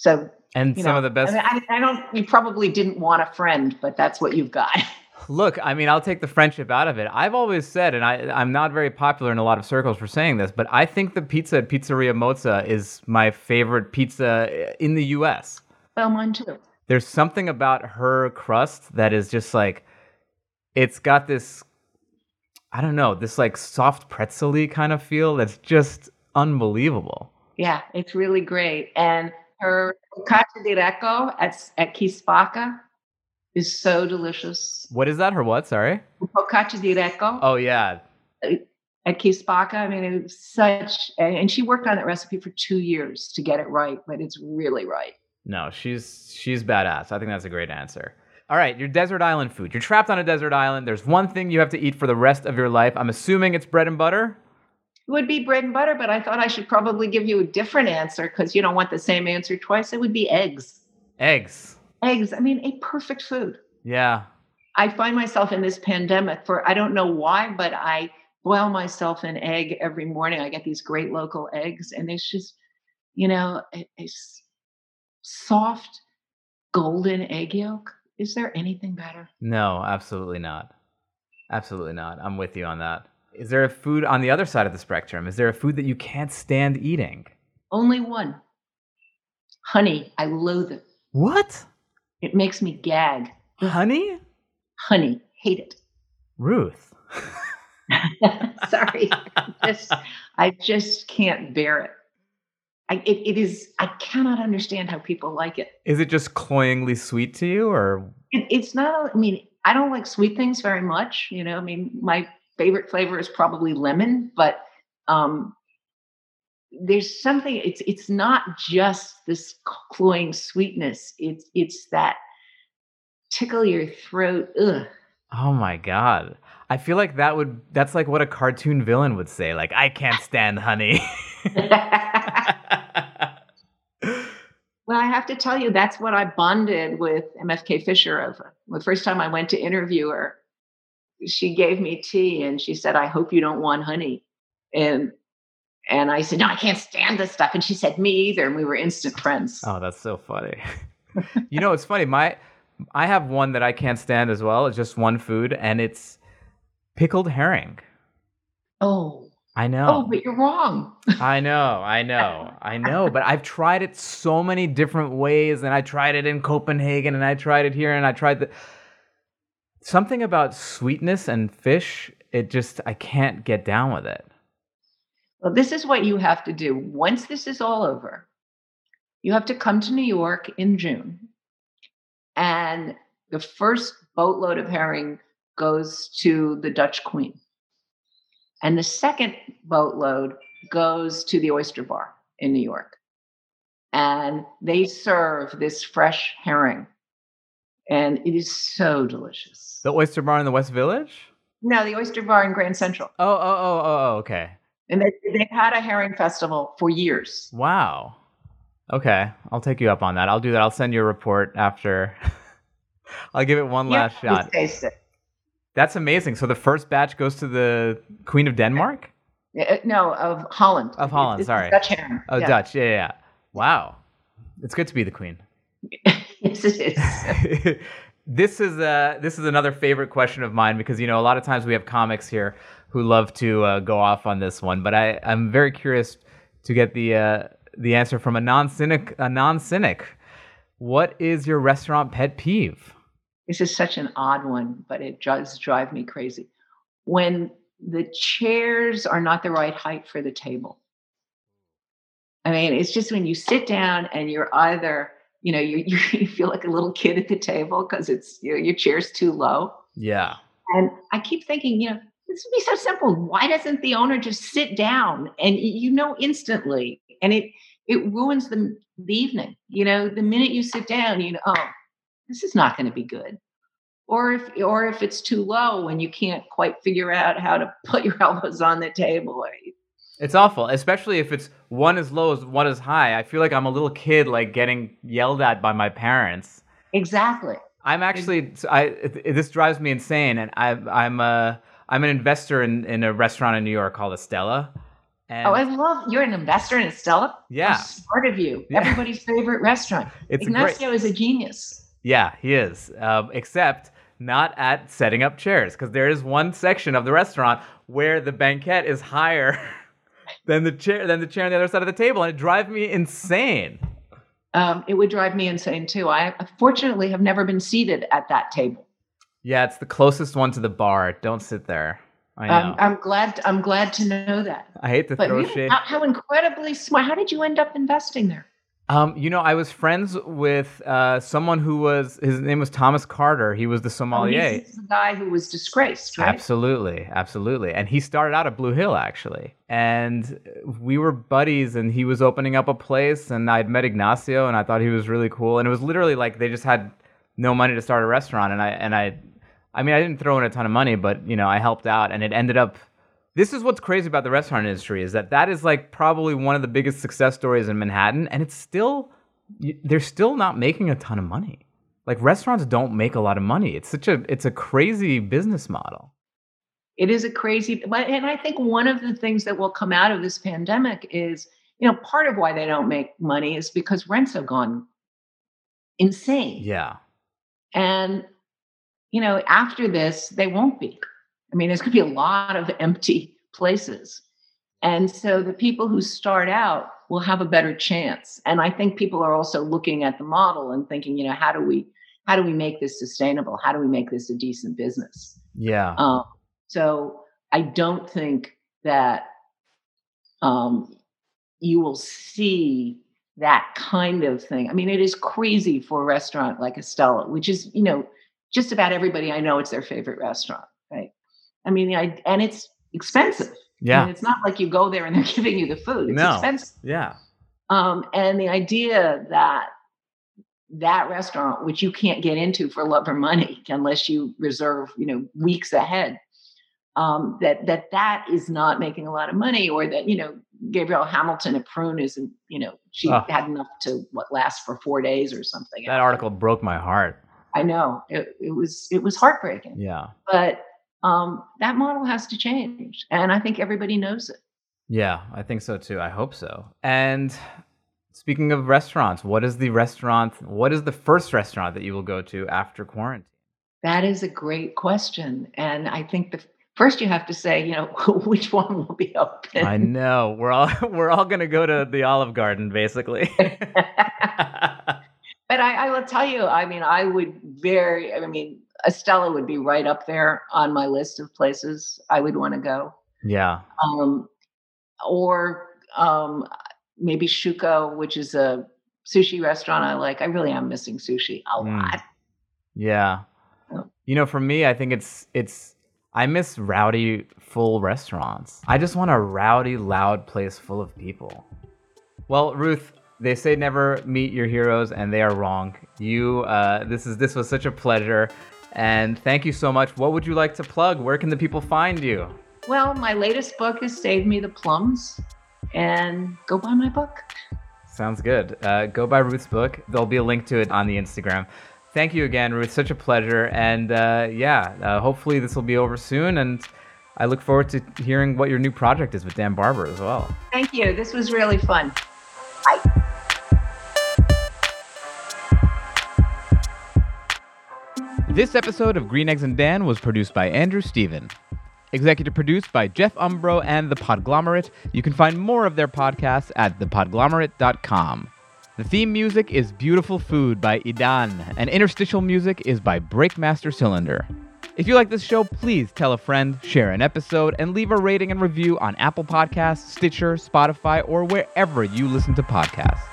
So, and some know, of the best. I, mean, I, I don't. You probably didn't want a friend, but that's what you've got. *laughs* Look, I mean, I'll take the friendship out of it. I've always said, and I, I'm not very popular in a lot of circles for saying this, but I think the pizza at Pizzeria Mozza is my favorite pizza eh, in the U.S. well, oh, mine too. There's something about her crust that is just like, it's got this, I don't know, this like soft pretzel kind of feel that's just unbelievable. Yeah, it's really great. And her focaccia di recco at, at Chi Spacca is so delicious. What is that? Her what? Sorry. Focaccia di recco Oh yeah, uh, at Chi Spacca. I mean, it was such, and, and she worked on that recipe for two years to get it right, but it's really right. No, she's she's badass. I think that's a great answer. All right, your desert island food. You're trapped on a desert island. There's one thing you have to eat for the rest of your life. I'm assuming it's bread and butter. It would be bread and butter, but I thought I should probably give you a different answer because you don't want the same answer twice. It would be eggs. Eggs. Eggs, I mean, a perfect food. Yeah. I find myself in this pandemic for I don't know why, but I boil myself an egg every morning. I get these great local eggs, and it's just, you know, a, a soft golden egg yolk. Is there anything better? No, absolutely not. Absolutely not. I'm with you on that. Is there a food on the other side of the spectrum? Is there a food that you can't stand eating? Only one. Honey. I loathe it. What? It makes me gag. Honey? Honey. Hate it. Ruth. *laughs* Sorry. just, I just can't bear it. I, it. It is. I cannot understand how people like it. Is it just cloyingly sweet to you or It, it's not. I mean, I don't like sweet things very much. You know, I mean, my favorite flavor is probably lemon, but um, there's something. It's it's not just this cloying sweetness. It's it's that tickle your throat. Ugh. Oh my god. I feel like that would that's like what a cartoon villain would say. Like, I can't *laughs* stand honey. well, I have to tell you, that's what I bonded with MFK Fisher over. The first time I went to interview her, she gave me tea and she said, I hope you don't want honey. And and I said, No, I can't stand this stuff. And she said, Me either. And we were instant friends. Oh, that's so funny. *laughs* you know, it's funny. My I have one that I can't stand as well. It's just one food, and it's pickled herring. Oh. I know. Oh, but you're wrong. *laughs* I know, I know, I know. But I've tried it so many different ways, and I tried it in Copenhagen, and I tried it here, and I tried the something about sweetness and fish. It just I can't get down with it. Well, this is what you have to do. Once this is all over, you have to come to New York in June, and the first boatload of herring goes to the Dutch Queen. And the second boatload goes to the Oyster Bar in New York. And they serve this fresh herring. And it is so delicious. The Oyster Bar in the West Village? No, the Oyster Bar in Grand Central. Oh, oh, oh, oh, oh okay. And they, they've had a herring festival for years. Wow. Okay, I'll take you up on that. I'll do that. I'll send you a report after. *laughs* I'll give it one Yeah, last shot. Taste it. That's amazing. So the first batch goes to the Queen of Denmark? Uh, No, of Holland. Of Holland, It's sorry. Dutch herring. Oh, yeah. Dutch. Yeah, yeah, yeah. Wow. It's good to be the queen. *laughs* *laughs* yes, it is. *laughs* this is uh this is another favorite question of mine because you know a lot of times we have comics here who love to uh, go off on this one, but I I'm very curious to get the uh, the answer from a non cynic a non cynic. What is your restaurant pet peeve? This is such an odd one, but it does drive me crazy. When the chairs are not the right height for the table. I mean, it's just when you sit down and you're either, you know, you, you, *laughs* you feel like a little kid at the table because it's your, your chair's too low. Yeah. And I keep thinking, you know, this would be so simple. Why doesn't the owner just sit down and you know instantly? And it it ruins the, the evening. You know, the minute you sit down, you know, oh, this is not going to be good. Or if or if it's too low and you can't quite figure out how to *laughs* put your elbows on the table. It's awful, especially if it's one as low as one as high. I feel like I'm a little kid like getting yelled at by my parents. Exactly. I'm actually I it- this drives me insane, and I, I'm a I'm an investor in, in a restaurant in New York called Estela. And Oh, I love you're an investor in Estela. Yeah. How smart of you. Yeah. Everybody's favorite restaurant. *laughs* it's a great. Ignacio is a genius. Yeah, he is. Um, except not at setting up chairs, because there is one section of the restaurant where the banquette is higher *laughs* than the chair than the chair on the other side of the table, and it drives me insane. Um, it would drive me insane too. I fortunately have never been seated at that table. Yeah, it's the closest one to the bar. Don't sit there. I know. Um, I'm glad. I'm glad to know that. I hate to But throw you- shade. how, how incredibly smart! How did you end up investing there? Um, you know, I was friends with uh, someone who was his name was Thomas Carter. He was the Oh, sommelier. he's the guy who was disgraced, right? Absolutely, absolutely. And he started out at Blue Hill actually. And we were buddies and he was opening up a place and I'd met Ignacio and I thought he was really cool. And it was literally like they just had no money to start a restaurant and I and I I mean I didn't throw in a ton of money, but you know, I helped out and it ended up this is what's crazy about the restaurant industry is that that is like probably one of the biggest success stories in Manhattan and it's still they're still not making a ton of money. Like restaurants don't make a lot of money. It's such a it's a crazy business model. It is a crazy, but and I think one of the things that will come out of this pandemic is, you know, part of why they don't make money is because rents have gone insane. Yeah. And, you know, after this, they won't be. I mean, there's going to be a lot of empty places. And so the people who start out will have a better chance. And I think people are also looking at the model and thinking, you know, how do we how do we make this sustainable? How do we make this a decent business? Yeah. Um, so I don't think that um, you will see that kind of thing. I mean, it is crazy for a restaurant like Estela, which is, you know, just about everybody I know it's their favorite restaurant, right? I mean, I, and it's expensive. I yeah. mean, it's not like you go there and they're *laughs* giving you the food. It's No. expensive. Yeah. Um, and the idea that that restaurant, which you can't get into for love or money *laughs* unless you reserve, you know, weeks ahead, um, that that that is not making a lot of money, or that you know Gabrielle Hamilton at Prune isn't, you know, she Oh. had enough to what last for four days or something. That article broke my heart. I know it, it was it was heartbreaking, Yeah. but um, that model has to change, and I think everybody knows it. Yeah, I think so too. I hope so. And speaking of restaurants, what is the restaurant? What is the first restaurant that you will go to after quarantine? That is a great question, and I think the first you have to say, you know, *laughs* which one will be open. I know we're all *laughs* we're all gonna go to the Olive Garden, basically. *laughs* But I, I will tell you, I mean, I would very, I mean, Estela would be right up there on my list of places I would want to go. yeah, Um, or um, maybe Shuko, which is a sushi restaurant I like. I really am missing sushi a Mm. lot. yeah. Oh. You know, for me, I think it's it's I miss rowdy, full restaurants. I just want a rowdy, loud place full of people. Well, Ruth, they say never meet your heroes, and they are wrong. You, uh, this is this was such a pleasure, and thank you so much. What would you like to plug? Where can the people find you? Well, my latest book is Save Me the Plums, and go buy my book. Sounds good. Uh, go buy Ruth's book. There'll be a link to it on the Instagram. Thank you again, Ruth. Such a pleasure. And uh, yeah, uh, hopefully this will be over soon. And I look forward to hearing what your new project is with Dan Barber as well. Thank you. This was really fun. This episode of Green Eggs and Dan was produced by Andrew Steven. Executive produced by Jeff Umbro and The Podglomerate. You can find more of their podcasts at thepodglomerate.com. The theme music is Beautiful Food by Idan, and interstitial music is by Breakmaster Cylinder. If you like this show, please tell a friend, share an episode, and leave a rating and review on Apple Podcasts, Stitcher, Spotify, or wherever you listen to podcasts.